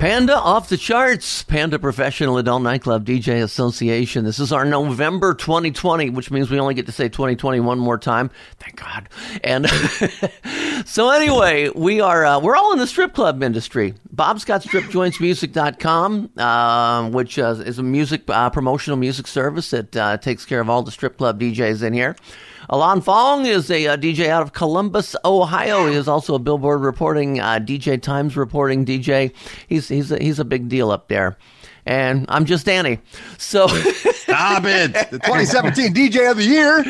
Panda off the charts. Panda Professional Adult Nightclub DJ Association. This is our November 2020, which means we only get to say 2020 one more time. Thank God. And so anyway, we are uh, we're all in the strip club industry. Bob's uh, which uh, is a music uh, promotional music service that uh, takes care of all the strip club DJs in here. Alon Fong is a, uh, DJ out of Columbus, Ohio. He is also a Billboard reporting, uh, DJ Times reporting DJ. He's he's a, he's a big deal up there. And I'm just Danny. So stop it. The 2017 DJ of the year.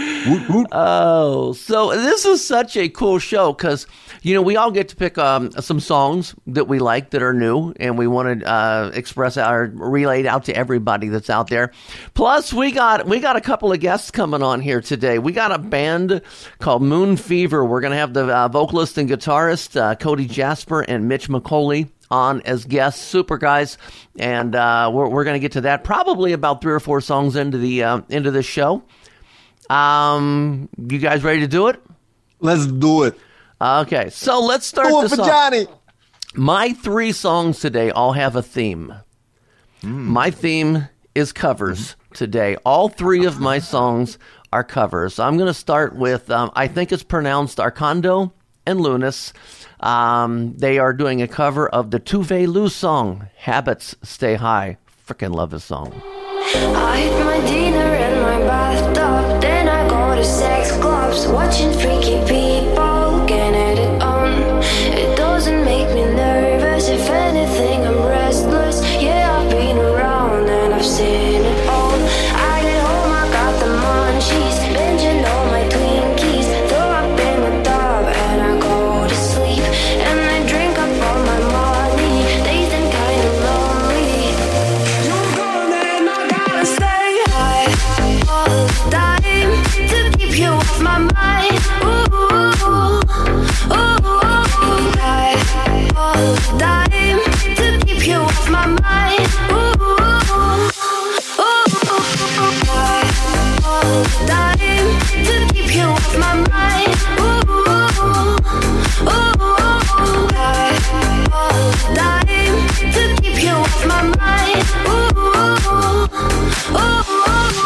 Oh, so this is such a cool show because you know we all get to pick um, some songs that we like that are new, and we want to uh, express our relay out to everybody that's out there. Plus, we got we got a couple of guests coming on here today. We got a band called Moon Fever. We're gonna have the uh, vocalist and guitarist uh, Cody Jasper and Mitch McCauley on as guests, super guys, and uh, we're we're gonna get to that probably about three or four songs into the uh, into this show. Um, you guys ready to do it? Let's do it. Okay, so let's start Do it this for off. Johnny. My three songs today all have a theme. My theme is covers today. All three of my songs are covers. I'm going to start with, um, I think it's pronounced Arcando and Lunas. Um, they are doing a cover of the Tove Lo song, Habits Stay High. Freaking love this song. I hit my dinner in my bathtub. Then I go to sex clubs, watching freaky people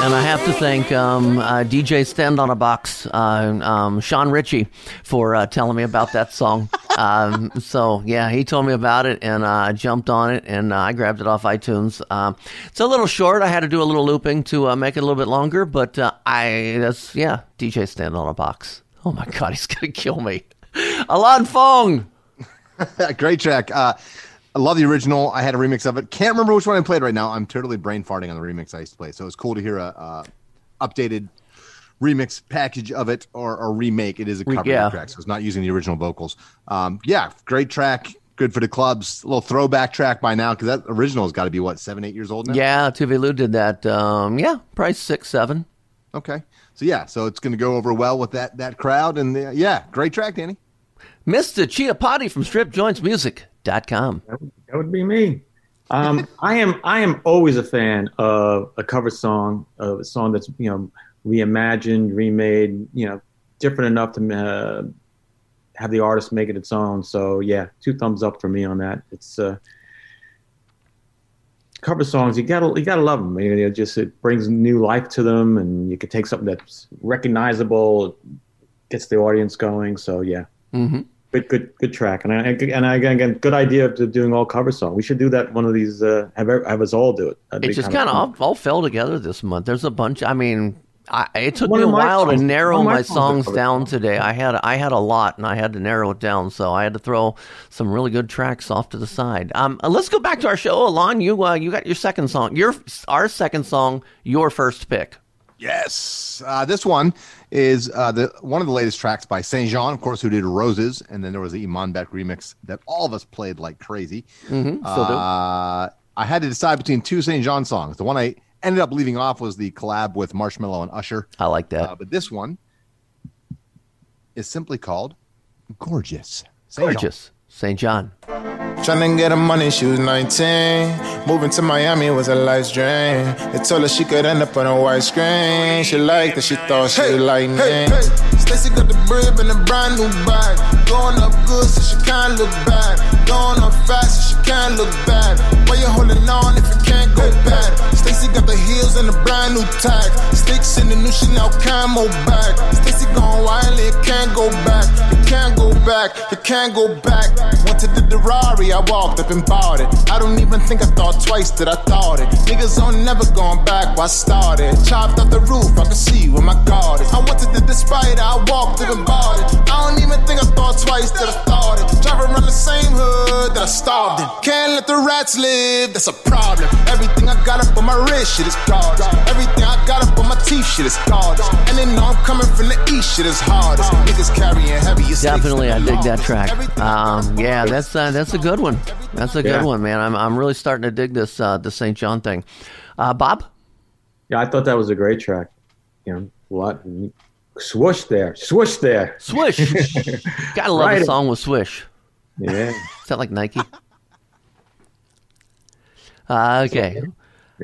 And I have to thank um, uh, DJ Stand on a Box, uh, um, Sean Ritchie, for uh, telling me about that song. um, so, yeah, he told me about it and uh, I jumped on it and uh, I grabbed it off iTunes. Um, it's a little short. I had to do a little looping to uh, make it a little bit longer, but uh, I, that's, yeah, DJ Stand on a Box. Oh my God, he's to kill me. Alon Fong. Great track. Uh, I love the original. I had a remix of it. Can't remember which one I played right now. I'm totally brain farting on the remix I used to play. So it's cool to hear a, a updated remix package of it or a remake. It is a cover yeah. track, so it's not using the original vocals. Um, yeah, great track. Good for the clubs. A little throwback track by now because that original has got to be what seven, eight years old now. Yeah, Tove Lo did that. Um, yeah, probably six, seven. Okay. So yeah, so it's going to go over well with that that crowd, and uh, yeah, great track, Danny. Mr. Chiappardi from StripJointsMusic.com. That would, that would be me. Um, I am I am always a fan of a cover song, of a song that's you know reimagined, remade, you know, different enough to uh, have the artist make it its own. So yeah, two thumbs up for me on that. It's uh, cover songs. You gotta you gotta love them. You know, it just it brings new life to them, and you can take something that's recognizable, gets the audience going. So yeah. Mm-hmm. Good, good, good track, and I and I, again, good idea of doing all cover song. We should do that one of these. Uh, have have us all do it. That'd It just kind of all, all fell together this month. There's a bunch. I mean, I, it took One me a of my while to narrow my my songs songs down songs. today. I had I had a lot, and I had to narrow it down. So I had to throw some really good tracks off to the side. Um, uh, let's go back to our show. Alon, you uh, you got your second song. Your our second song. Your first pick. Yes, uh, this one is uh, the one of the latest tracks by SAINt JHN, of course, who did Roses, and then there was the Imanbek remix that all of us played like crazy. Mm-hmm. So do- Uh, I had to decide between two SAINt JHN songs. The one I ended up leaving off was the collab with Marshmello and Usher, I like that. uh, but this one is simply called Gorgeous. St. John. Gorgeous. St. John. Tryna get her money, she was 19. Moving to Miami was a life's dream. They told her she could end up on a white screen. She liked it, she thought she was lightning. Hey, hey. Stacy got the brib and a brand new bag. Going up good, so she can't look bad. Going up fast, so she can't look bad. Why you holding on if you can't go bad? Stacy got the heels and a brand new tag. Sticks in the new Chanel camo bag. Stacy going wild, it can't go back. You can't go back, you can't go back. Went to the Ferrari, I walked up and bought it. I don't even think I thought twice that I thought it. Niggas on never going back where I started. Chopped off the roof, I can see where my guard is. I went to the despite, I walked up and bought it. I don't even think I thought twice that I thought it. Driving around the same hood that I starved in. Can't let the rats live, that's a problem. Everything I got up on my wrist, shit is gorgeous. Everything I got up on my teeth, shit is gorgeous. And they know I'm coming from the east, shit is hardest. Niggas carrying heavy. Definitely, I dig that track. Um, yeah, that's uh, that's a good one. That's a good Yeah. one, man. I'm I'm really starting to dig this uh, the St. John thing. Uh, Bob, Yeah, I thought that was a great track. You know, what swoosh there, swoosh there. Swish. Gotta love a song with Swish. Yeah. Is that like Nike? Uh, okay.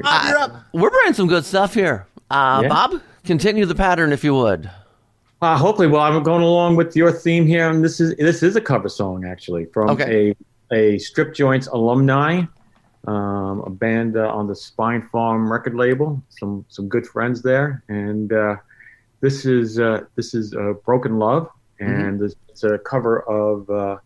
Bob. We're bringing some good stuff here. Uh, Yeah. Bob, continue the pattern if you would. Uh, hopefully, well, I'm going along with your theme here, and this is this is a cover song actually from Okay. a a Strip Joints alumni, um, a band uh, on the Spinefarm record label. Some some good friends there, and uh, this is uh, this is uh, BRKN Love, and this, it's a cover of uh,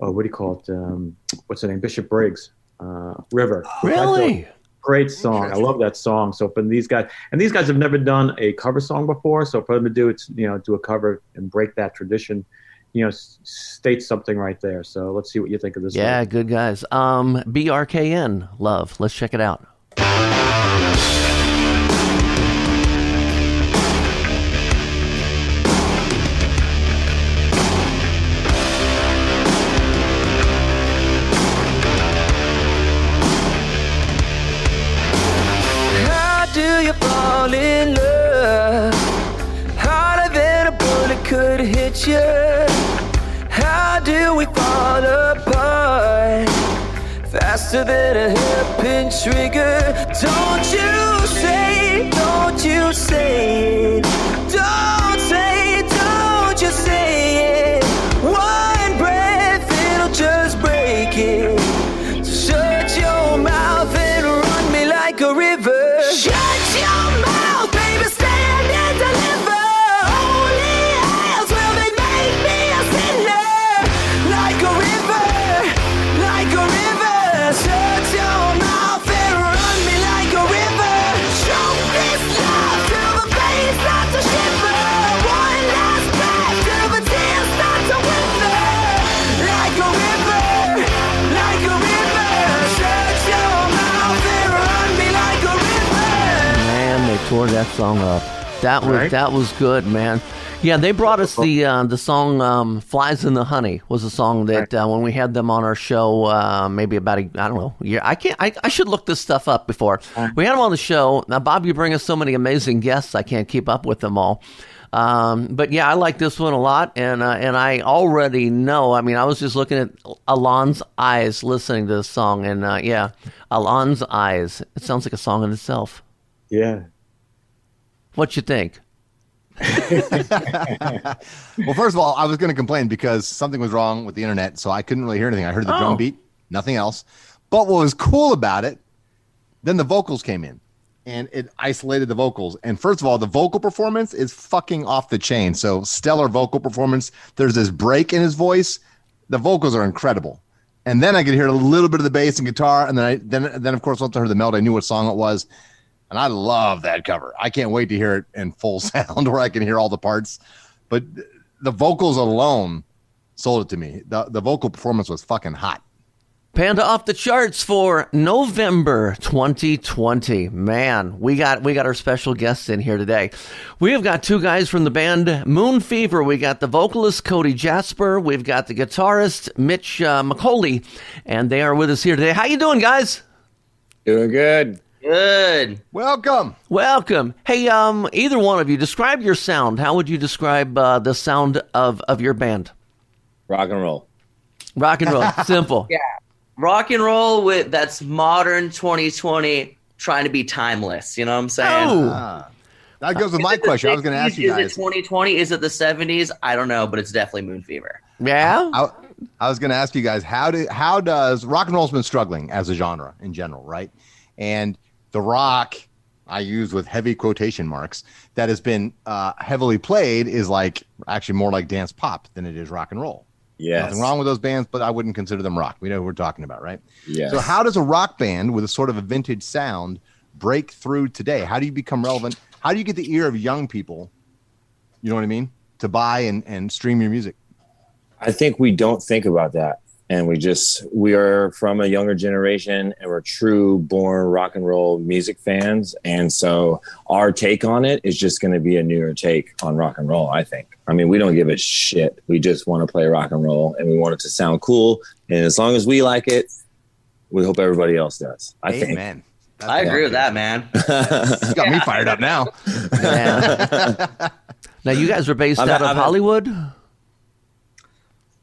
oh, what do you call it? Um, what's the name? Bishop Briggs, uh, River. Really? Great song. I love that song. So for these guys, and these guys have never done a cover song before. So for them to do it, you know, do a cover and break that tradition, you know, s- states something right there. So let's see what you think of this. Yeah, one. good guys. Um, BRKN, love. Let's check it out. How do you fall in love? Harder than a bullet could hit you Faster than a hairpin trigger. Don't you say, don't you say tore that song up. That was Right. that was good, man. Yeah, they brought us the uh, the song um, "Flies in the Honey" was a song that uh, when we had them on our show, uh, maybe about a I don't know year. I can't. I, I should look this stuff up before we had them on the show. Now, Bob, you bring us so many amazing guests. I can't keep up with them all. Um, but yeah, I like this one a lot, and uh, and I already know. I mean, I was just looking at Alon's eyes listening to this song, and uh, yeah, Alon's eyes. It sounds like a song in itself. Yeah. What you think? Well, first of all, I was going to complain because something was wrong with the internet, so I couldn't really hear anything. I heard the Oh. drum beat, nothing else. But what was cool about it, then the vocals came in and it isolated the vocals. And first of all, the vocal performance is fucking off the chain. So stellar vocal performance. There's this break in his voice. The vocals are incredible. And then I could hear a little bit of the bass and guitar, and then I then then of course once I heard the melody, I knew what song it was. And I love that cover. I can't wait to hear it in full sound where I can hear all the parts. But the vocals alone sold it to me. The the vocal performance was fucking hot. Panda off the charts for November 2020. Man, we got we got our special guests in here today. We have got two guys from the band Moon Fever. We got the vocalist Cody Jasper. We've got the guitarist Mitch uh, McCauley, and they are with us here today. How you doing, guys? Doing good. Good. Welcome. Welcome. Hey, um, either one of you, describe your sound. How would you describe uh, the sound of, of your band? Rock and roll. Rock and roll. Simple. Yeah. Rock and roll with that's modern 2020 trying to be timeless. You know what I'm saying? Oh, Ah, that goes with my Is it the question. I was going to ask you guys. Is it 2020? Is it the 70s? I don't know, but it's definitely Moon Fever. yeah. I, I was going to ask you guys how do how does rock and roll's been struggling as a genre in general, right? And the rock I use with heavy quotation marks that has been uh, heavily played is like actually more like dance pop than it is rock and roll. Yeah, Nothing wrong with those bands, but I wouldn't consider them rock. We know who we're talking about, right? Yes. So how does a rock band with a sort of a vintage sound break through today? How do you become relevant? How do you get the ear of young people? You know what I mean? To buy and, and stream your music. I think we don't think about that. And we just, we are from a younger generation and we're true born rock and roll music fans. And so our take on it is just going to be a newer take on rock and roll, I think. I mean, we don't give a shit. We just want to play rock and roll and we want it to sound cool. And as long as we like it, we hope everybody else does. I Amen. That's I agree with that, man. think. You got me fired up now. Now, you guys are based I'm- out of I'm- Hollywood?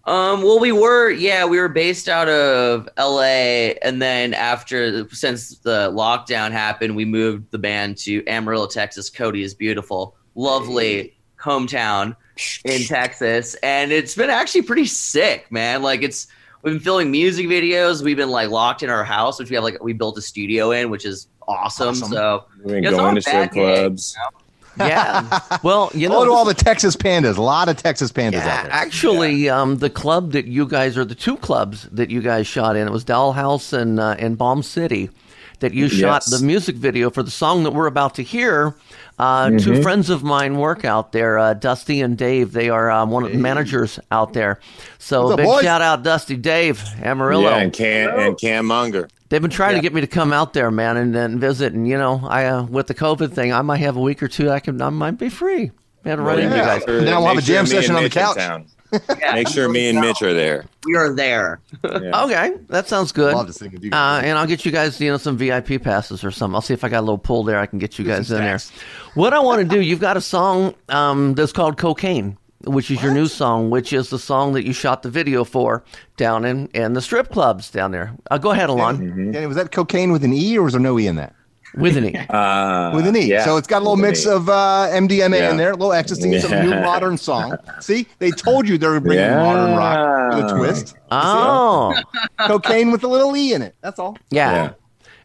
Um, well, we were, yeah, we were based out of LA, and then after, since the lockdown happened, we moved the band to Amarillo, Texas. Cody is beautiful, lovely hometown in Texas, and it's been actually pretty sick, man. Like it's we've been filming music videos. We've been like locked in our house, which we have like we built a studio in, which is awesome. Awesome. So We've been going to strip gig, clubs. Yeah. Well, you know, Hello to all the Texas pandas. A lot of Texas pandas Yeah, out there. actually, um, the club that you guys are the two clubs that you guys shot in. It was Dollhouse and uh, and Bomb City that you shot Yes. the music video for the song that we're about to hear. Uh, Mm-hmm. Two friends of mine work out there, uh, Dusty and Dave. They are um, one of the managers out there. So up, big boys? shout out, Dusty, Dave, Amarillo. Yeah, and Cam, and Cam Munger. They've been trying to get me to come out there, man, and, and visit. And you know, I uh, with the COVID thing, I might have a week or two. I can, I might be free. Man, to run into you guys. Then we'll have a Make sure jam session on the couch. town. Yeah, Make sure me and Mitch are there. we are there. Yeah. Okay, that sounds good. Love to sing with you Uh, and I'll get you guys, you know, some VIP passes or something. I'll see if I got a little pull there. I can get you guys in there. What I want to do, you've got a song um, that's called Cocaine, which is your new song, which is the song that you shot the video for down in, in the strip clubs down there. Uh, go ahead, Alon, Danny, was that cocaine with an E or was there no E in that? With an E. Uh, With an E. yeah, so it's got a little with mix E. of uh, MDMA Yeah. in there, a little ecstasy, some new modern song. See, they told you they were bringing Yeah. modern rock with a twist. Oh, Cocaine with a little E in it. That's all. yeah. Yeah.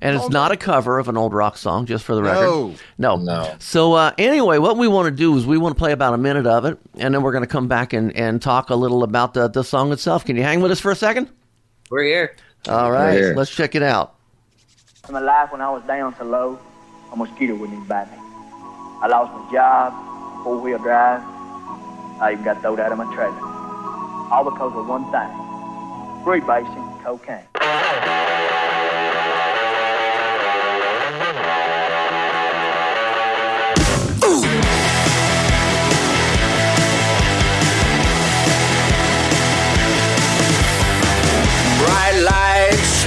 And it's not a cover of an old rock song, just for the record. No. No. No. So uh, anyway, what we want to do is we want to play about a minute of it, and then we're going to come back and, and talk a little about the, the song itself. Can you hang with us for a second? We're here. All right, here. let's check it out. In my life, when I was down so low, a mosquito wouldn't even bite me. I lost my job, four wheel drive. I even got thrown out of my trailer. All because of one thing free freebasing cocaine. Bright lights,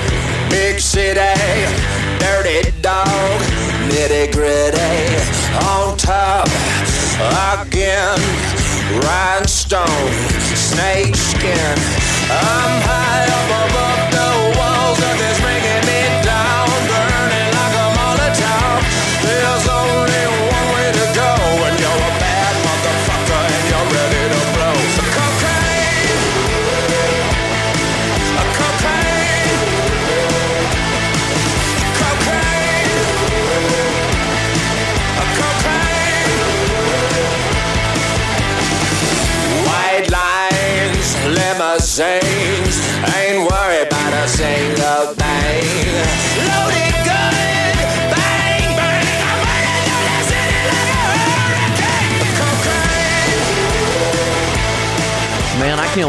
big city, dirty dog, nitty gritty. On top again, rhinestone, snake skin. I'm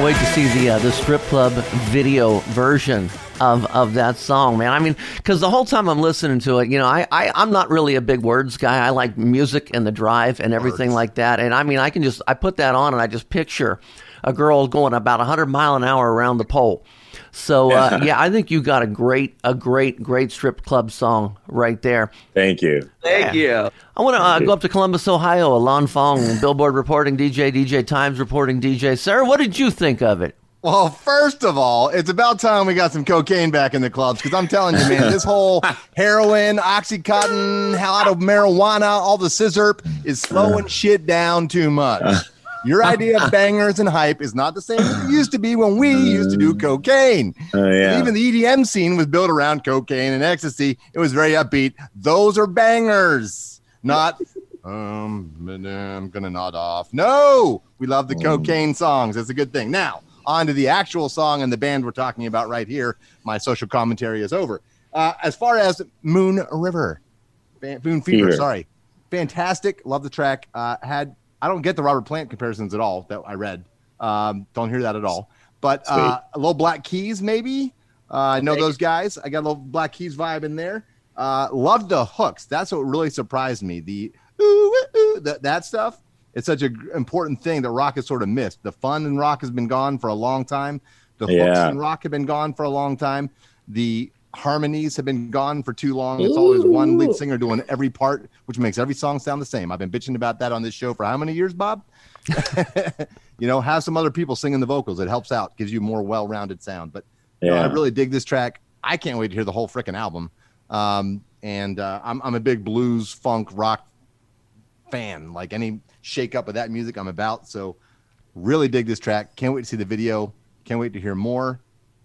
can't wait to see the uh, the strip club video version of of that song, man. I mean, because the whole time I'm listening to it, you know, I, I I'm not really a big words guy. I like music and the drive and everything Words. like that. And I mean, I can just I put that on and I just picture a girl going about 100 mile an hour around the pole. So uh, yeah, I think you got a great a great great strip club song right there. Thank you. Thank you. I want to uh, go up to Columbus, Ohio. Alon Fong, Billboard reporting DJ, DJ Times reporting DJ. Sir, what did you think of it? Well, first of all, it's about time we got some cocaine back in the clubs because I'm telling you, man, this whole heroin, oxycontin, how out of marijuana, all the scissor is slowing shit down too much. Your idea of bangers and hype is not the same as it used to be when we used to do cocaine. Oh, yeah. Even the EDM scene was built around cocaine and ecstasy. It was very upbeat. Those are bangers, not um. I'm gonna nod off. No, we love the cocaine songs. That's a good thing. Now on to the actual song and the band we're talking about right here. My social commentary is over. Uh, as far as Moon River, Moon Fever, Fever. sorry, fantastic. Love the track. Uh, had I don't get the Robert Plant comparisons at all that I read. Um, don't hear that at all. But uh, a little Black Keys, maybe. Uh, I know those guys. I got a little Black Keys vibe in there. Uh, love the hooks. That's what really surprised me. The ooh, ooh, ooh, that, that stuff. It's such an important thing that rock has sort of missed. The fun in rock has been gone for a long time. The hooks Yeah. in rock have been gone for a long time. The harmonies have been gone for too long. It's always one lead singer doing every part, which makes every song sound the same. I've been bitching about that on this show for how many years, Bob? you know, have some other people singing the vocals. It helps out, gives you more well-rounded sound. But you know, I really dig this track. I can't wait to hear the whole freaking album. Um, and uh, I'm I'm a big blues, funk, rock fan. Like any shake up of that music, I'm about. So really dig this track. Can't wait to see the video. Can't wait to hear more.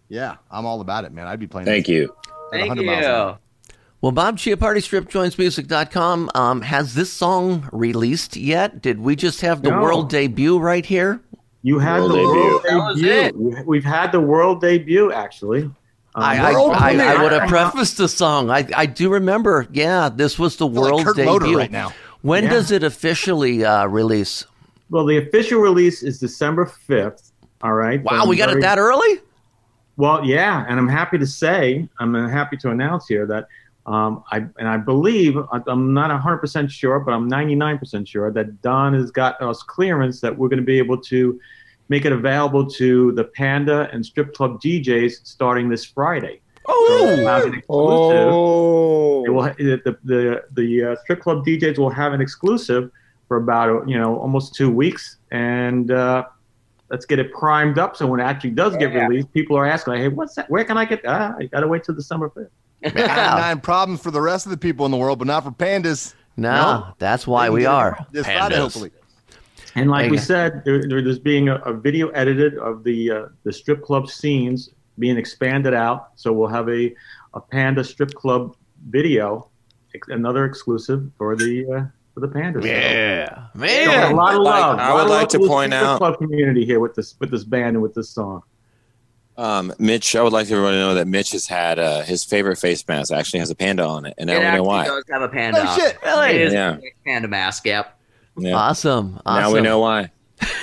Yeah, I'm all about it, man. I'd be playing. Thank you. Thank 100 miles an hour. you. Well, Bob Chiappardi, stripjointsmusic.com. Um, has this song released yet? Did we just have the No. world debut right here? You had World the world That was debut. it. We- We've had the world debut actually. Um, I, I, World I, I would have prefaced the song. I, I do remember. Yeah, this was the feel like world debut. Loder right now. When Yeah. does it officially uh, release? Well, the official release is December fifth. All right. Wow, we I'm got it that early. Well, yeah, and I'm happy to say, I'm happy to announce here that um, I and I believe I'm not 100 percent sure, but I'm 99 percent sure that Don has got us clearance that we're going to be able to make it available to the Panda and strip club DJs starting this Friday. So an exclusive. Oh. Will, the the the uh, strip club DJs will have an exclusive for about you know almost two weeks, and uh, let's get it primed up. So when it actually does get released, people are asking, like, "Hey, what's that? Where can I get that?" Ah, I gotta wait till the December fifth. Nine problems for the rest of the people in the world, but not for pandas. No, No. that's why we are. this Friday, pandas. hopefully. And like we said, there, there- there's being a, a video edited of the uh, the strip club scenes being expanded out. So we'll have a a Panda strip club video, ex- another exclusive for the uh, for the Pandas. Yeah, So, man. a lot of love. I a lot would like to point strip out- club community here with this with this band and with this song. Um, Mitch, I would like everyone to know that Mitch has had uh, his favorite face mask actually has a panda on it, and now It we know why. does have a panda. Oh shit! Really? It is Yeah. a panda mask. Yep. Yeah. Awesome. awesome. Now we know why.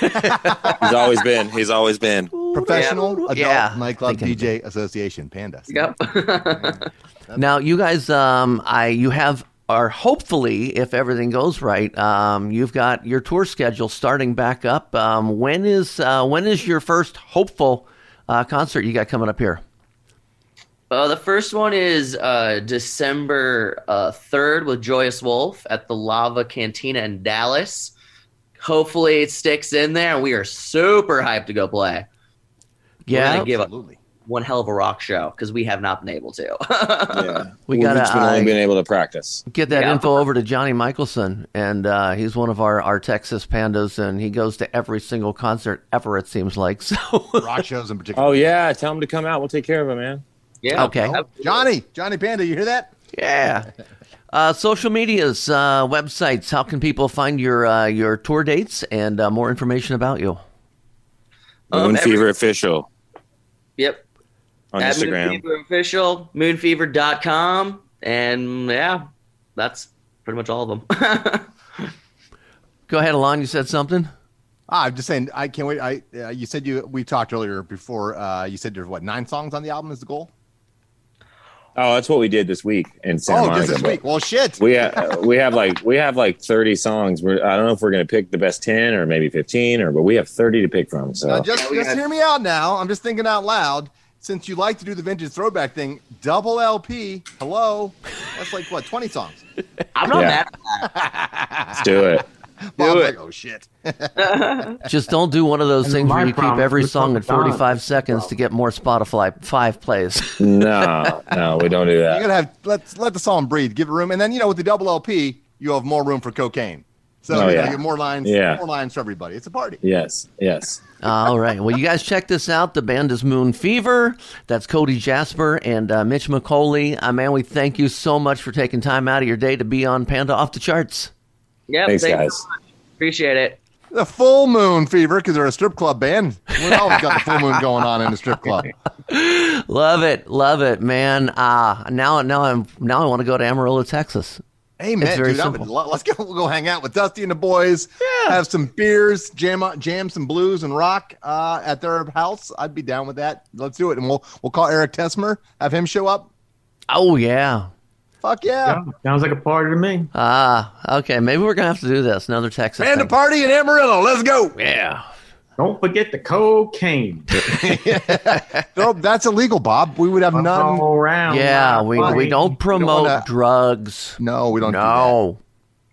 He's always been. He's always been. Professional Adult Yeah. Nightclub DJ Association, Pandas. Yep. Now, you guys, um, I you have are hopefully, if everything goes right, um, you've got your tour schedule starting back up. Um, when is uh, when is your first hopeful uh, concert you got coming up here? Uh, the first one is uh, December uh, 3rd with Joyous Wolf at the Lava Cantina in Dallas. Hopefully it sticks in there, we are super hyped to go play. Yeah, gonna give a, Absolutely. One hell of a rock show because we have not been able to. Yeah, We We've gotta, just been only uh, been able to practice. get that Yeah. info over to Johnny Michelson, and uh, he's one of our, our Texas pandas, and he goes to every single concert ever. It seems like so. Rock shows in particular. Oh yeah, tell him to come out. We'll take care of him, man. yeah. Okay. Johnny, Johnny Panda, you hear that? Yeah. Uh, social medias, uh, websites. How can people find your uh, your tour dates and uh, more information about you? Um, Moon every- Fever official Yep. On At Instagram. Moonfever Official, moonfever.com. And yeah, that's pretty much all of them. Go ahead, Alon. You said something. Ah, I'm just saying. I can't wait. I uh, you said you we talked earlier before. Uh, you said there's what nine songs on the album is the goal. Oh, that's what we did this week in Santa Oh, Monica. this week. Well, shit. We have we have like we have like thirty songs. We're, I don't know if we're gonna pick the best ten or maybe fifteen or but we have thirty to pick from. So Now, just just hear me out now. I'm just thinking out loud. Since you like to do the vintage throwback thing, double LP. Hello, that's like what 20 songs. I'm not Yeah. mad at that. let's do it. Bob's it. like, oh shit. Just don't do one of those And things where my you keep every song at 45 Don. seconds to get more Spotify five plays. No, no, we don't do that. You that. gotta have let's let the song breathe, give it room, and then you know with the double LP, you have more room for cocaine. So Oh, you yeah. gotta get more lines, Yeah. more lines for everybody. It's a party. Yes, yes. All right. Well, you guys check this out. The band is Moon Fever. That's Cody Jasper and uh, Mitch McCauley. Uh, man, we thank you so much for taking time out of your day to be on Panda Off the Charts. Yeah, Thanks, thank you guys. so. Appreciate it. The full moon fever because they're a strip club band. We've always got the full moon going on in the strip club. Love it, love it, man. Ah, now, now I'm now I want to go to Amarillo, Texas. Hey man, dude, I would simple. lo- let's go. We'll go hang out with Dusty and the boys. Yeah. Have some beers, jam jam some blues and rock uh, at their house. I'd be down with that. Let's do it, and we'll we'll call Eric Tesmer, have him show up. Oh yeah. Fuck yeah, Yeah, sounds like a party to me. Ah, okay. Maybe we're gonna have to do this. Another Texas. band thing. a party in Amarillo. Let's go. Yeah. Don't forget the cocaine. No, that's illegal, Bob. We would have none. All around. Yeah, we, we don't promote wanna- drugs. No, we don't. do that. No.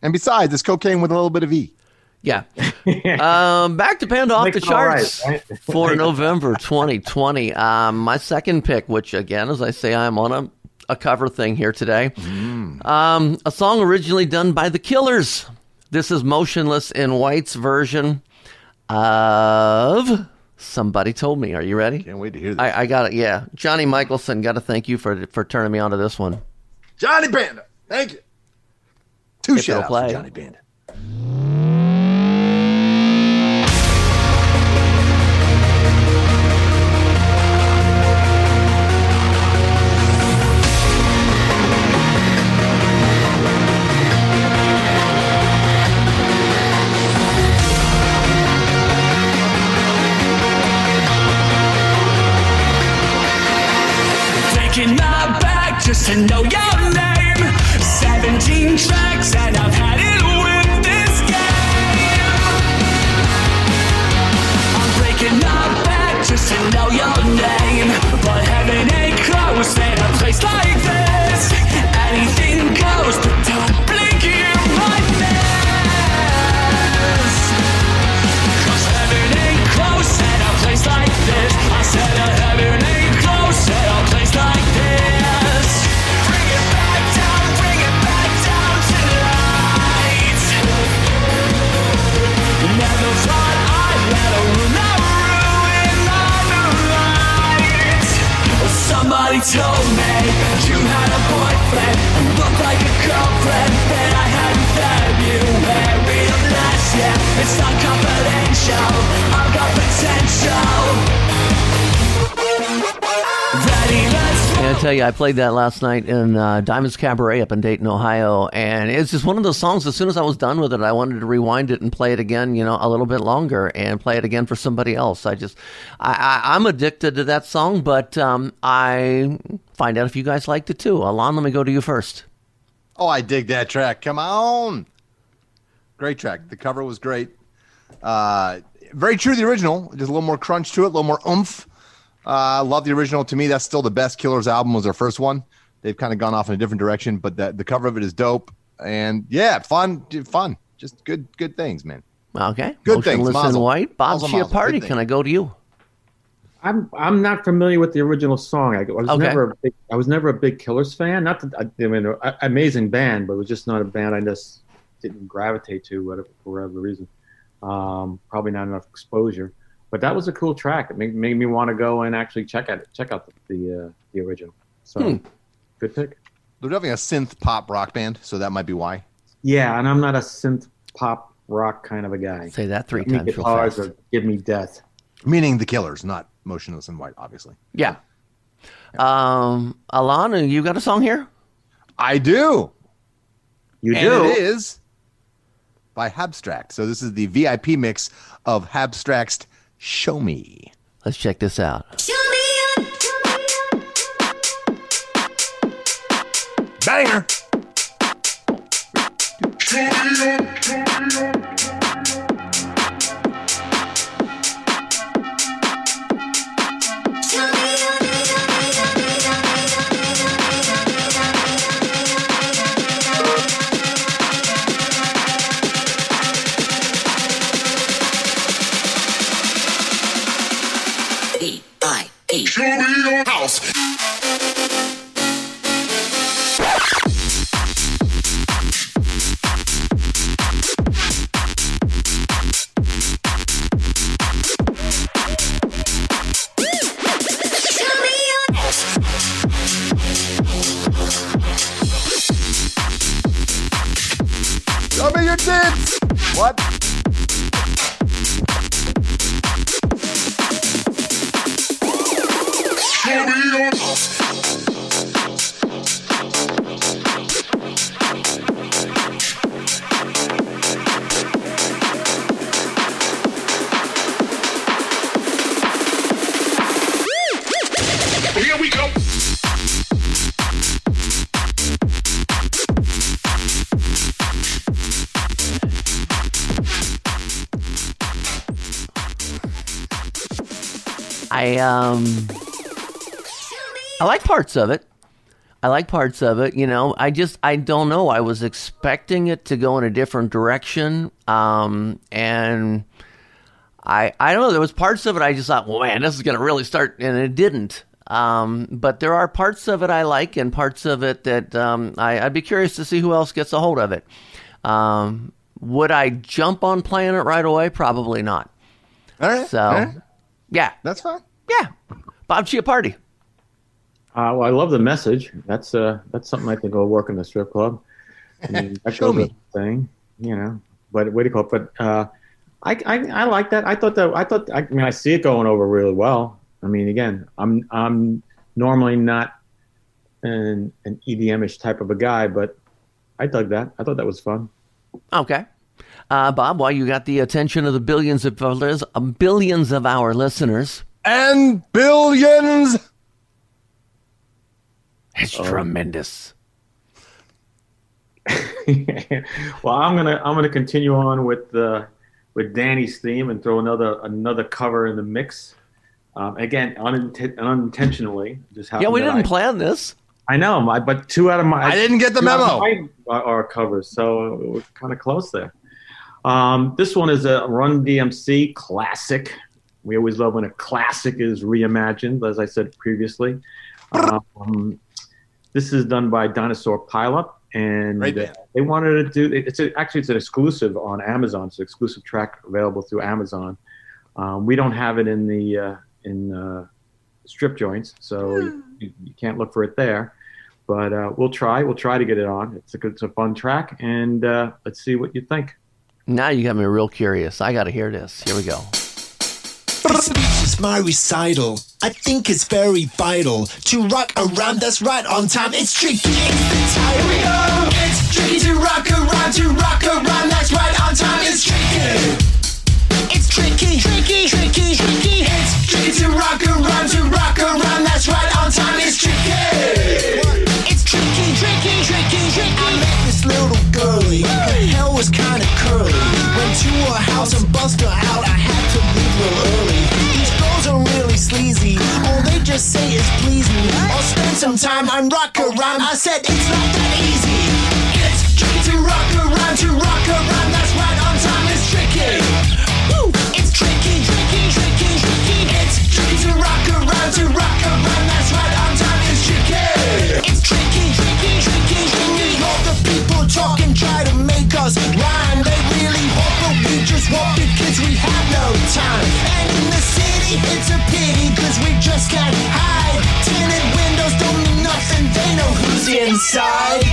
And besides, it's cocaine with a little bit of E. Yeah. um, back to Panda off the it all right, charts right? for November 2020. Um, my second pick, which again, as I say, I'm on a, a cover thing here today. Mm. Um, a song originally done by the Killers. This is Motionless in White's version of Somebody Told Me. Are you ready? Can't wait to hear this. I, I got it. Yeah. Johnny Michelson, got to thank you for for turning me on to this one. Johnny Panda. Thank you. Two shout outs play. Johnny Panda. To know your it's not confidential. I've got potential. Ready, I tell you, I played that last night in uh, Diamonds Cabaret up in Dayton, Ohio, and it's just one of those songs. As soon as I was done with it, I wanted to rewind it and play it again, you know, a little bit longer and play it again for somebody else. I just, I, I, I'm addicted to that song, but um, I find out if you guys liked it too. Alon, let me go to you first. Oh, I dig that track. Come on. Great track. The cover was great. Uh, very true to the original. Just a little more crunch to it, a little more oomph. I uh, love the original. To me, that's still the best Killers album. Was their first one. They've kind of gone off in a different direction, but the, the cover of it is dope. And yeah, fun, fun. Just good, good things, man. Okay. Good things, Motionless in Mazel. White. Bob Mazel, mazel. Chiappardi, can I go to you? I'm I'm not familiar with the original song. I, I was Okay. never a big, I was never a big Killers fan. Not that I, I mean, a, amazing band, but it was just not a band I just didn't gravitate to whatever, for whatever reason. Um, probably not enough exposure. But that was a cool track. It made, made me want to go and actually check out check out the the, uh, the original. So Hmm. good pick. They're definitely a synth pop rock band, so that might be why. Yeah, and I'm not a synth pop rock kind of a guy. Say that three Give me times real guitars fast. or give me death. Meaning the Killers, not Motionless in White, obviously. Yeah. Um, Alon, you got a song here? I do. You and do. it is by Habstrakt. So this is the VIP mix of Habstrakt's Show Me. Let's check this out. Show me Banger. Show I um I like parts of it. I like parts of it, you know. I just I don't know. I was expecting it to go in a different direction. Um and I I don't know, there was parts of it I just thought, well man, this is gonna really start and it didn't. Um, but there are parts of it I like and parts of it that um, I, I'd be curious to see who else gets a hold of it. Um, would I jump on playing it right away? Probably not. All right. So, all right. yeah, That's fine. Yeah. Bob Chiappardi. Uh, well, I love the message. That's uh, that's something I think I'll work in the strip club. I mean, that Show me. saying, you know. But what do you call it? But uh, I, I I like that. I thought that I thought I mean I see it going over really well. I mean, again, I'm I'm normally not an an EDM-ish type of a guy, but I dug that. I thought that was fun. Okay. Uh, Bob, while you got the attention of the billions of uh, billions of our listeners, And billions. it's tremendous. well, I'm gonna I'm gonna continue on with the with Danny's theme and throw another another cover in the mix. Um, again, uninten- unintentionally. Just Yeah, we didn't I- plan this. I know, my, but two out of my I didn't get the two out of memo. mine Are, are covers, so we're kind of close there. Um, this one is a Run DMC classic. We always love when a classic is reimagined, as I said previously. Um, this is done by Dinosaur Pileup, and Great band. they wanted to do. It's a, actually it's an exclusive on Amazon. It's an exclusive track available through Amazon. Um, we don't have it in the uh, in uh, strip joints, so you, you can't look for it there. But uh, we'll try. We'll try to get it on. It's a good, it's a fun track, and uh, let's see what you think. Now you got me real curious. I got to hear this. Here we go. This speech is my recital. I think it's very vital to rock around. That's right on time. It's tricky. It's the time. It's tricky to rock around. To rock around. That's right on time. It's tricky. It's tricky, tricky, tricky, tricky. It's tricky to rock around. To rock around. That's right on time. It's tricky. It's tricky, tricky, tricky, tricky. I met this little girlie. Her hair was kinda curly. Went to her house and bust her out. I had to leave real early. These girls are really sleazy. All they just say is please me. Or spend some time and rock around. I said it's not that easy. It's tricky to rock around, to rock around. That's right on time. It's tricky. Woo! It's tricky, tricky, tricky, tricky. It's tricky to rock around, to rock around. That's right talk and try to make us rhyme. They really hope, we just because we have no time. And in the city, it's a pity because we just can't hide. Tinted windows don't mean nothing. They know who's inside.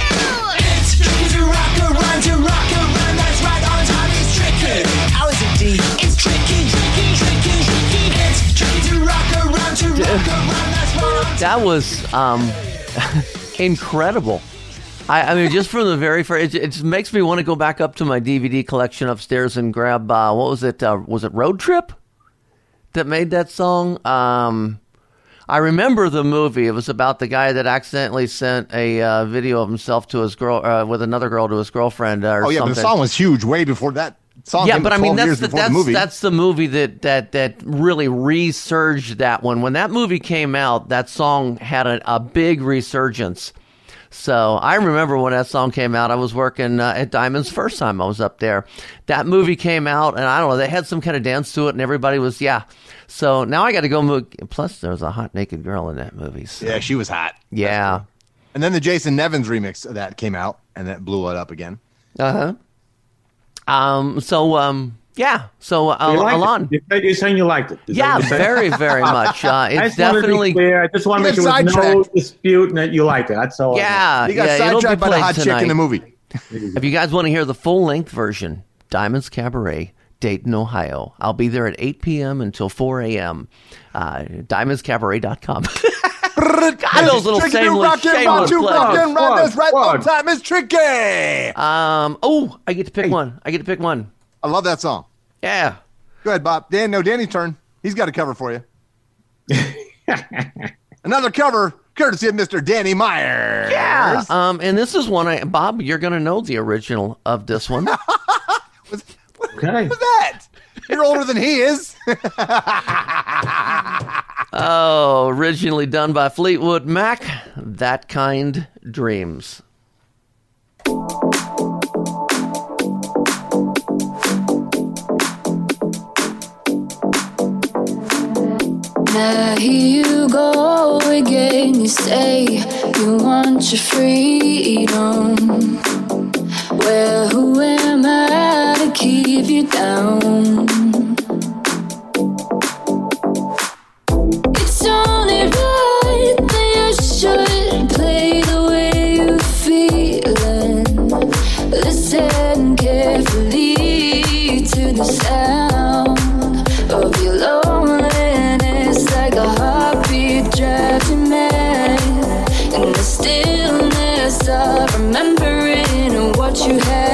It's tricky to rock around, to rock around. That's right on time. It's tricky. How is it, D? It's tricky, tricky, tricky, tricky. It's tricky to rock around, to rock around. That's right on time. That was um, incredible. I, I mean, just from the very first, it, it makes me want to go back up to my DVD collection upstairs and grab uh, what was it? Uh, was it Road Trip that made that song? Um, I remember the movie. It was about the guy that accidentally sent a uh, video of himself to his girl uh, with another girl to his girlfriend. Or Oh yeah, but the song was huge way before that song. yeah, but I mean that's the, that's the movie. that's the movie that that that really resurged that one. When that movie came out, that song had a, a big resurgence. So I remember when that song came out. I was working uh, at Diamonds first time I was up there. That movie came out, and I don't know. They had some kind of dance to it, and everybody was yeah. So now I got to go. Move. Plus, there was a hot naked girl in that movie. So. yeah, she was hot. Yeah. And then the Jason Nevins remix of that came out, and that blew it up again. Uh huh. Um. So um. Yeah. So uh, You liked it. Alon. You said- You're saying you liked it. Is Yeah, what you're saying? very, very much. Uh, I it's just wanted to be definitely clear. I just want to make sure there's no sidetracked. dispute that you liked it. That's all. I Yeah, you got yeah, it'll be sidetracked by the played hot chick in the tonight. movie. If you guys want to hear the full length version, Diamonds Cabaret, Dayton, Ohio. I'll be there at 8 p.m. until 4 a.m. Uh, DiamondsCabaret.com. God, those little Tricky shameless, rock shameless to rock plugs. and right Plug. on time is tricky. Um, oh, I get to pick one. I get to pick one. I love that song. Yeah. Go ahead, Bob. Dan, no, Danny's turn. He's got a cover for you. Another cover, courtesy of Mr. Danny Meyer. Yeah. Um, and this is one I, Bob, you're going to know the original of this one. Okay. What's that? You're older than he is. Oh, originally done by Fleetwood Mac. That kind dreams. Now here you go again. You say you want your freedom. Well, who am I to keep you down? It's only you had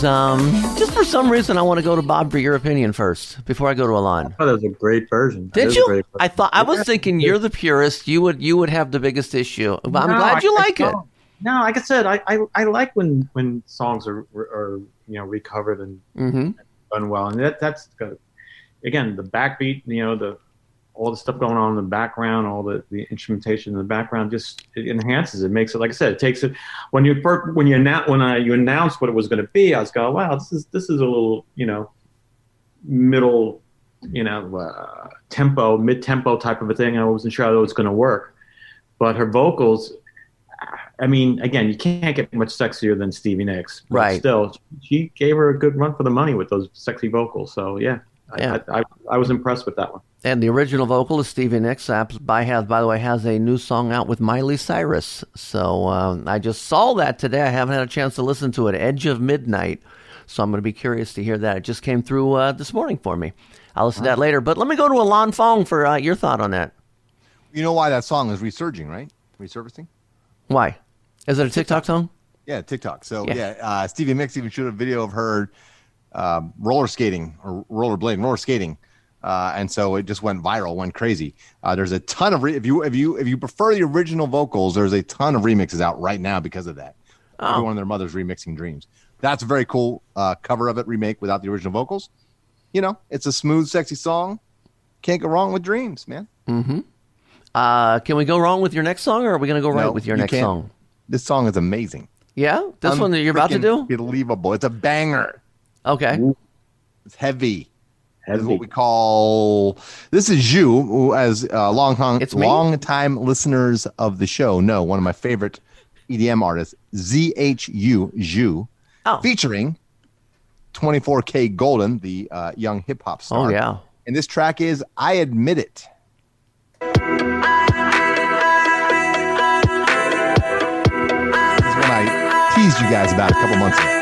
dreams. Um, just for some reason, I want to go to Bob for your opinion first before I go to Alon. Oh, that was a great version. Did is you? great I thought I was thinking you're the purist. You would you would have the biggest issue. But I'm No, glad you I- like it. no. No, like I said, I, I, I like when, when songs are, are you know recovered and Mm-hmm. done well, and that that's good. Again, the backbeat, you know, the all the stuff going on in the background, all the, the instrumentation in the background, just it enhances it, makes it. Like I said, it takes it when you when you announce when I you announced what it was going to be, I was going, wow, this is this is a little you know middle you know uh, tempo, mid tempo type of a thing. I wasn't sure how it was going to work, but her vocals. I mean, again, you can't get much sexier than Stevie Nicks. but Right. Still, she gave her a good run for the money with those sexy vocals. So yeah, Yeah. I, I, I was impressed with that one. And the original vocalist Stevie Nicks, uh, by has by the way, has a new song out with Miley Cyrus. So um, I just saw that today. I haven't had a chance to listen to it. Edge of Midnight. So I'm going to be curious to hear that. It just came through uh, this morning for me. I'll listen to that later. But let me go to Alon Fong for uh, your thought on that. You know why that song is resurging, right? Resurfacing? Why? Is it a TikTok song? Yeah, TikTok. So Yeah. yeah, uh, Stevie Nicks even showed a video of her um, roller skating or roller blading, roller skating, uh, and so it just went viral, went crazy. Uh, there's a ton of re- if you if you if you prefer the original vocals, there's a ton of remixes out right now because of that. Oh. Everyone and their mothers remixing Dreams. That's a very cool uh, cover of it remake without the original vocals. You know, it's a smooth, sexy song. Can't go wrong with Dreams, man. Mm-hmm. Uh, can we go wrong with your next song, or are we going to go right with your you next can't. song? This song is amazing. Yeah, this one that you're about to do. Believable. It's a banger. Okay. It's heavy. As what we call. This is you, as uh, long time, long time listeners of the show. No, one of my favorite EDM artists, ZHU Zhu, featuring 24kGoldn, the uh, young hip hop star. Oh yeah, and this track is "I Admit It." I teased you guys about a couple months ago.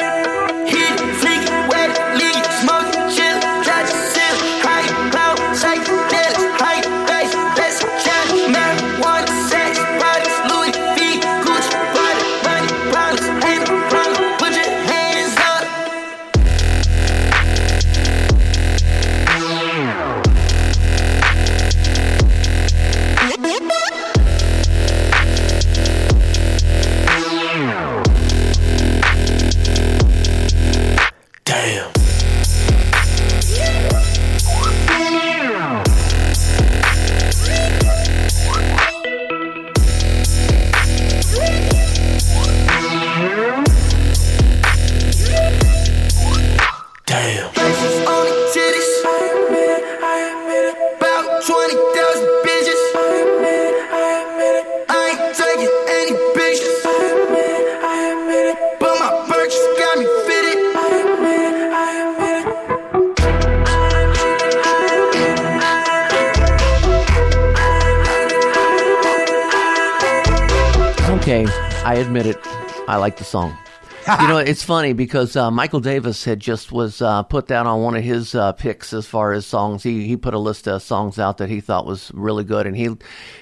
Admit it. I like the song. you know, it's funny because uh, Michael Davis had just was uh, put that on one of his uh, picks as far as songs. He he put a list of songs out that he thought was really good, and he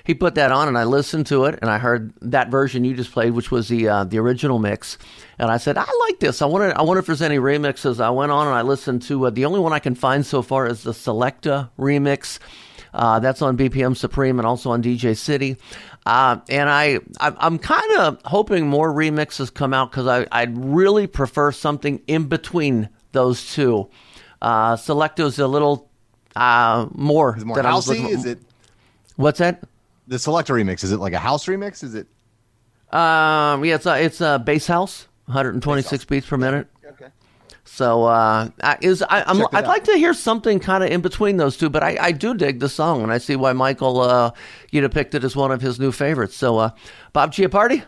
he put that on, and I listened to it, and I heard that version you just played, which was the uh, the original mix, and I said I like this. I wonder I wonder if there's any remixes. I went on and I listened to uh, the only one I can find so far is the Selecta remix. Uh, that's on BPM Supreme and also on DJ City. Uh, and I, I I'm kind of hoping more remixes come out because I I'd really prefer something in between those two. Uh, Selecto's a little uh, more Is it more than I was housey? looking- Is it What's that? the selector remix? Is it like a house remix? Is it Um, yeah, it's a, it's a bass house, 126 beats per minute. Okay. So uh, I, is, I, I'm, I'd out. like to hear something kind of in between those two, but I, I do dig the song, and I see why Michael uh, you know picked it as one of his new favorites. So uh, Bob Chiappardi,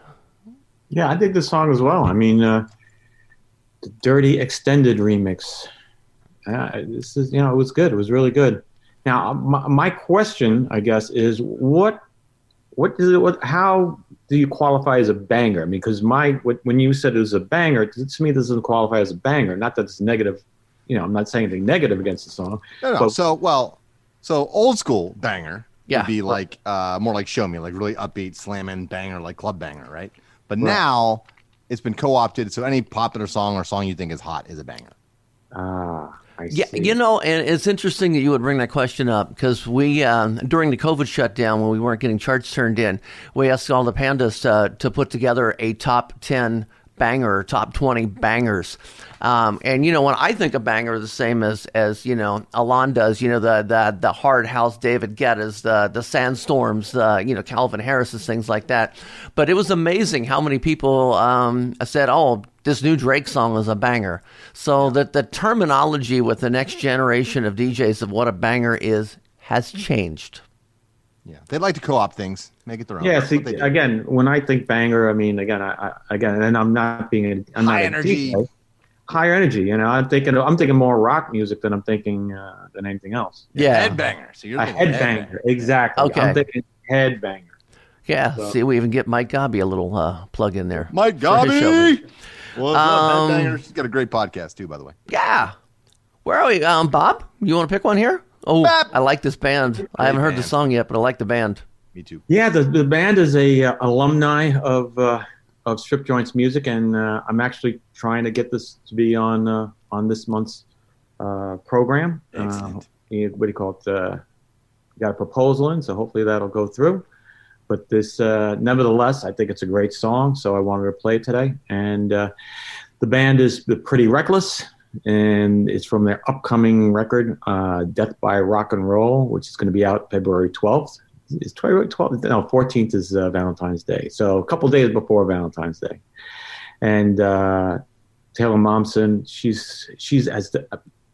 Yeah, I dig the song as well. I mean, uh, the Dirty Extended remix. Uh, this is, you know, it was good. It was really good. Now, my, my question, I guess, is what, what is it? What, how do you qualify as a banger? Because my, when you said it was a banger, to me, this doesn't qualify as a banger. Not that it's negative. You know, I'm not saying anything negative against the song. No, no. But- so, well, so old school banger Yeah. would be like uh, more like show me, like really upbeat, slamming banger, like club banger, right? But Right. now it's been co-opted, so any popular song or song you think is hot is a banger. Ah, I Yeah, see. you know, and it's interesting that you would bring that question up because we, um, during the COVID shutdown, when we weren't getting charts turned in, we asked all the pandas uh, to put together a top 10 banger, top 20 bangers. Um, and, you know, when I think of banger, the same as, as you know, Alon does, you know, the, the, the hard house David Guetta's, the, the sandstorms, uh, you know, Calvin Harris's, things like that. But it was amazing how many people um, said, oh, this new Drake song is a banger. So that the terminology with the next generation of DJs of what a banger is has changed. Yeah, they like to co-op things, make it their own. Yeah, That's see, what they do. again, when I think banger, I mean, again, I, I again, and I'm not being, a, I'm High not energy. A DJ, higher energy. You know, I'm thinking, I'm thinking more rock music than I'm thinking uh, than anything else. Yeah. headbanger. So you're A thinking headbanger, exactly. Okay. I'm thinking headbanger. Yeah. So- See, we even get Mike Gobby a little uh, plug in there. Mike for. Gobby. What's up, Um, headbanger? She's got a great podcast too, by the way. Yeah. Where are we? Um, Bob, you want to pick one here? Oh, Bap. I like this band. I haven't heard the song yet, but I like the band. Me too. Yeah, the, the band is a uh, alumni of uh, of Strip Joints Music, and uh, I'm actually trying to get this to be on uh, on this month's uh, program. Excellent. Uh, what do you call it? Uh, got a proposal in, so hopefully that'll go through. But this, uh, nevertheless, I think it's a great song, so I wanted to play it today. And uh, the band is Pretty Reckless, and it's from their upcoming record, uh, Death by Rock and Roll, which is going to be out February 12th. Is 12th? No, 14th is uh, Valentine's Day. So a couple days before Valentine's Day. And uh, Taylor Momsen, she's she's has de-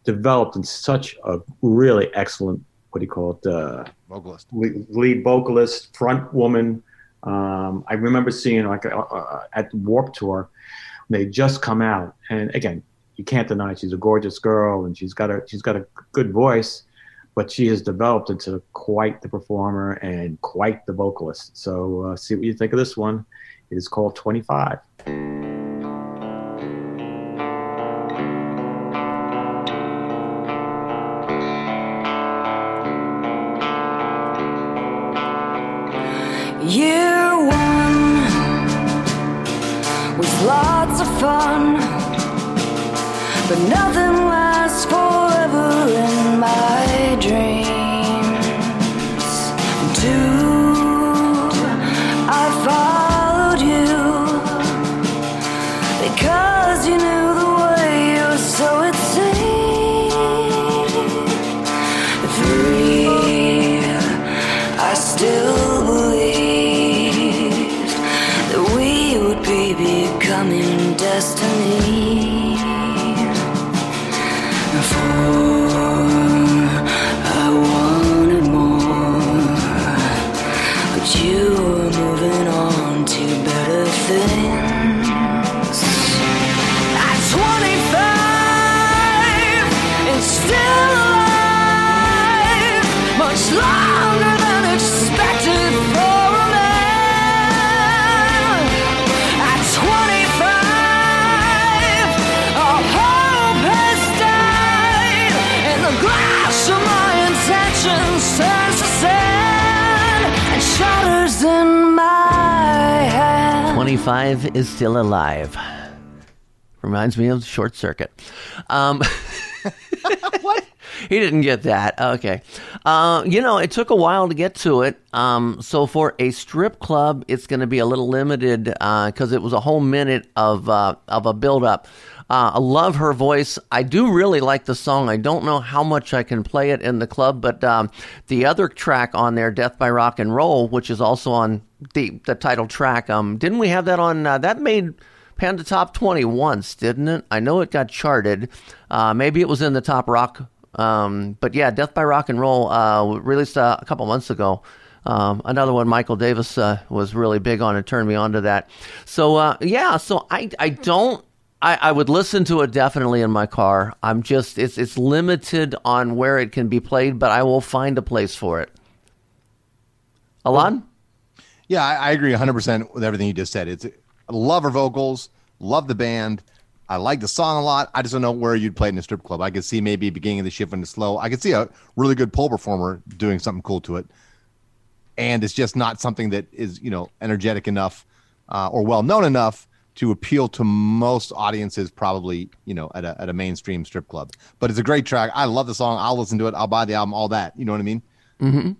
developed in such a really excellent, what do you call it, uh, Vocalist. lead, lead vocalist, front woman. Um, I remember seeing like uh, uh, at Warp Tour, they just come out, and again, you can't deny she's a gorgeous girl, and she's got a she's got a good voice, but she has developed into quite the performer and quite the vocalist. So uh, see what you think of this one. It is called Twenty Five. Year one was lots of fun, but nothing lasts 25 is still alive. Reminds me of Short Circuit. Um, what? He didn't get that. Okay. Uh, you know, it took a while to get to it. Um, so for a strip club, it's going to be a little limited because it was a whole minute of uh, of a build up. Uh, I love her voice. I do really like the song. I don't know how much I can play it in the club, but um, the other track on there, "Death by Rock and Roll," which is also on the the title track. Um, didn't we have that on? Uh, that made Panda Top 20 once, didn't it? I know it got charted. Uh, maybe it was in the top rock. Um, but yeah, Death by Rock and Roll uh, released uh, a couple months ago. Um, another one Michael Davis uh, was really big on and turned me on to that. So uh, yeah, so I I don't I, I would listen to it definitely in my car. I'm just it's it's limited on where it can be played, but I will find a place for it. Alon? Yeah, I, I agree 100% with everything you just said. It's I love her vocals, love the band. I like the song a lot. I just don't know where you'd play it in a strip club. I could see maybe beginning of the shift when it's slow. I could see a really good pole performer doing something cool to it. And it's just not something that is, you know, energetic enough uh, or well known enough to appeal to most audiences, probably, you know, at a, at a mainstream strip club. But it's a great track. I love the song. I'll listen to it. I'll buy the album, all that. You know what I mean? Mm-hmm.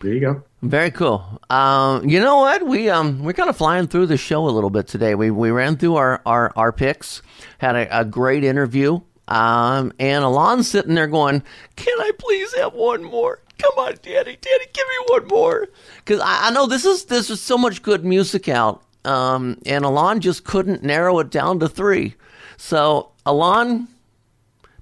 There you go. Very cool. Um, you know what? We um we're kind of flying through the show a little bit today. We we ran through our our, our picks, had a, a great interview. Um, and Alon's sitting there going, "Can I please have one more? Come on, Daddy, Daddy, give me one more." Because I, I know this is this is so much good music out. Um, and Alon just couldn't narrow it down to three. So Alon,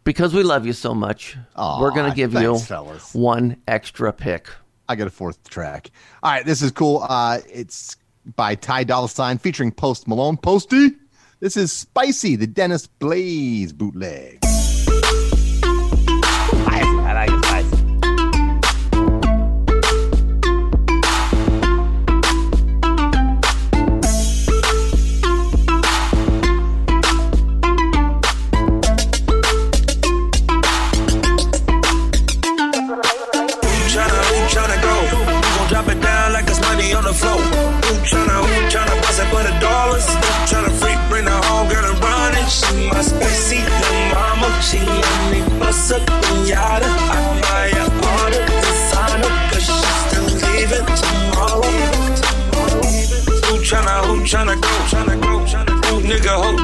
because we love you so much, Aw, we're gonna give you fellas. one extra pick. I got a fourth track. All right, this is cool. Uh, it's by Ty Dolla Sign featuring Post Malone. Posty. This is Spicy, the Dennis Blaze bootleg.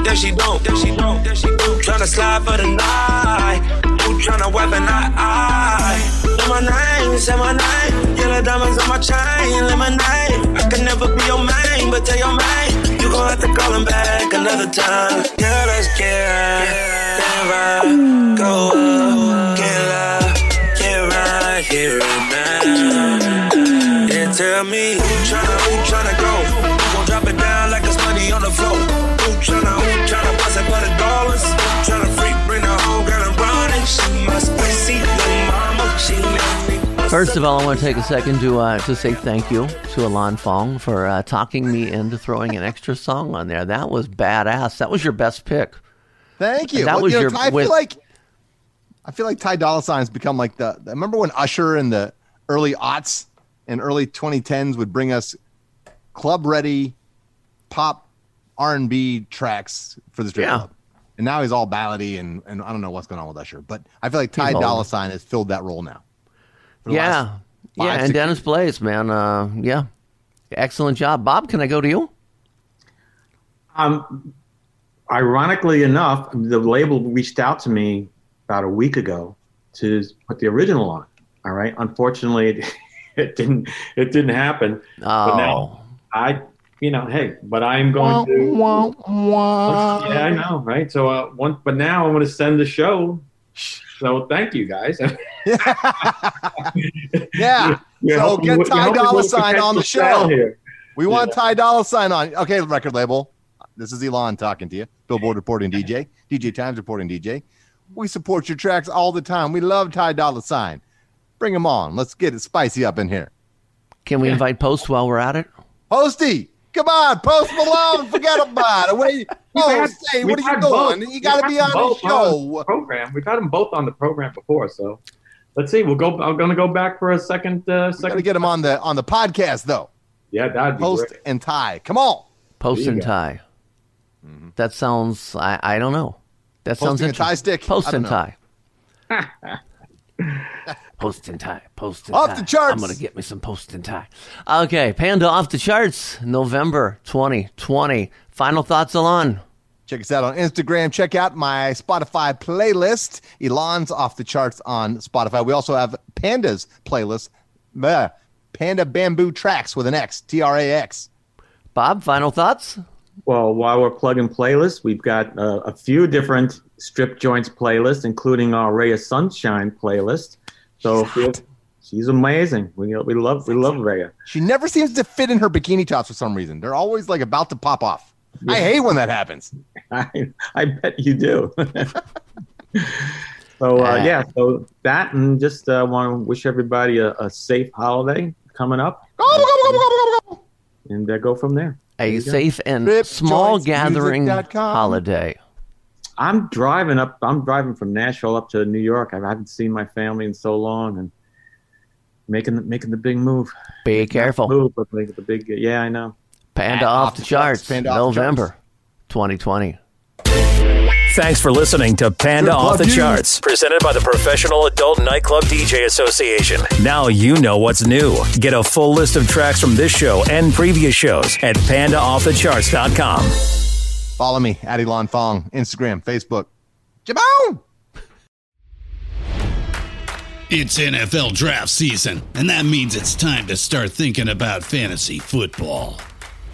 That she don't, that she don't, that she don't. Tryna slide for the night. Who tryna weapon I, I. Say my name, say my name. Yellow diamonds on my chain, lemonade. I can never be your main, but tell your main. You gon' have to call him back another time. Yeah, let's get get right, go up, First of all, I want to take a second to uh, to say thank you to Alon Fong for uh, talking me into throwing an extra song on there. That was badass. That was your best pick. Thank you. That Well, was you know, your. I with- feel like I feel like Ty Dolla Sign's become like the. Remember when Usher in the early aughts and early 2010s would bring us club ready pop R&B tracks for the strip Yeah. club. And now he's all ballady and, and I don't know what's going on with Usher, but I feel like Ty Dolla Sign has filled that role now. For the Yeah. last Yeah. And six Dennis Blaze, man. Uh, yeah. Excellent job. Bob, can I go to you? Um, ironically enough, the label reached out to me about a week ago to put the original on. All right. Unfortunately, it, it didn't. It didn't happen. But Oh. now I, you know, hey, but I'm going to. Yeah, I know, right? So, uh, one, but now I'm going to send the show. So, thank you guys. Yeah. You're so get Ty Dolla Sign on the show. here. We want Ty Dolla Sign on. Okay, record label. This is Alon talking to you. Billboard reporting DJ. DJ Times reporting DJ. We support your tracks all the time. We love Ty Dolla Sign. Bring him on. Let's get it spicy up in here. Can we invite Post while we're at it? Posty, come on, Post Malone. Forget about it. What are you, We've oh, had- say, what are you had doing? both. You got to be on the show. the program. We've had them both on the program before, so let's see. We'll go. I'm going to go back for a second. Uh, Got to second. get them on the on the podcast though. Yeah, that'd be Post great. and Ty. Come on. Post and go. tie. That sounds. I, I don't know. That sounds Posting a tie stick? Post and know. tie. post and tie. Post and Off tie. the charts. I'm gonna get me some post and tie. Okay, Panda off the charts. November 2020. Final thoughts, Alon. Check us out on Instagram. Check out my Spotify playlist. Alon's off the charts on Spotify. We also have Panda's playlist. Bleh. Panda Bamboo Tracks with an X. T R A X. Bob, final thoughts. Well, while we're plugging playlists, we've got uh, a few different strip joints playlists, including our Ray of Sunshine playlist. So feel, she's amazing. We we love we love Rhea. She never seems to fit in her bikini tops for some reason. They're always like about to pop off. I hate when that happens. I, I bet you do. so uh, yeah, so that and just uh, want to wish everybody a, a safe holiday coming up, and uh, go from there. A There you go. safe and Strip small gathering music dot com. holiday. I'm driving up. I'm driving from Nashville up to New York. I haven't seen my family in so long, and making the, making the big move. Be careful. Move, but making the big. Yeah, I know. Panda Off off the the charts, charts. Panda off the November 2020. Thanks for listening to Panda Good Off the plug. Charts, presented by the Professional Adult Nightclub DJ Association. Now you know what's new. Get a full list of tracks from this show and previous shows at pandaoffthecharts.com. Follow me at Alon Fong, Instagram, Facebook. Jabon! It's NFL draft season, and that means it's time to start thinking about fantasy football.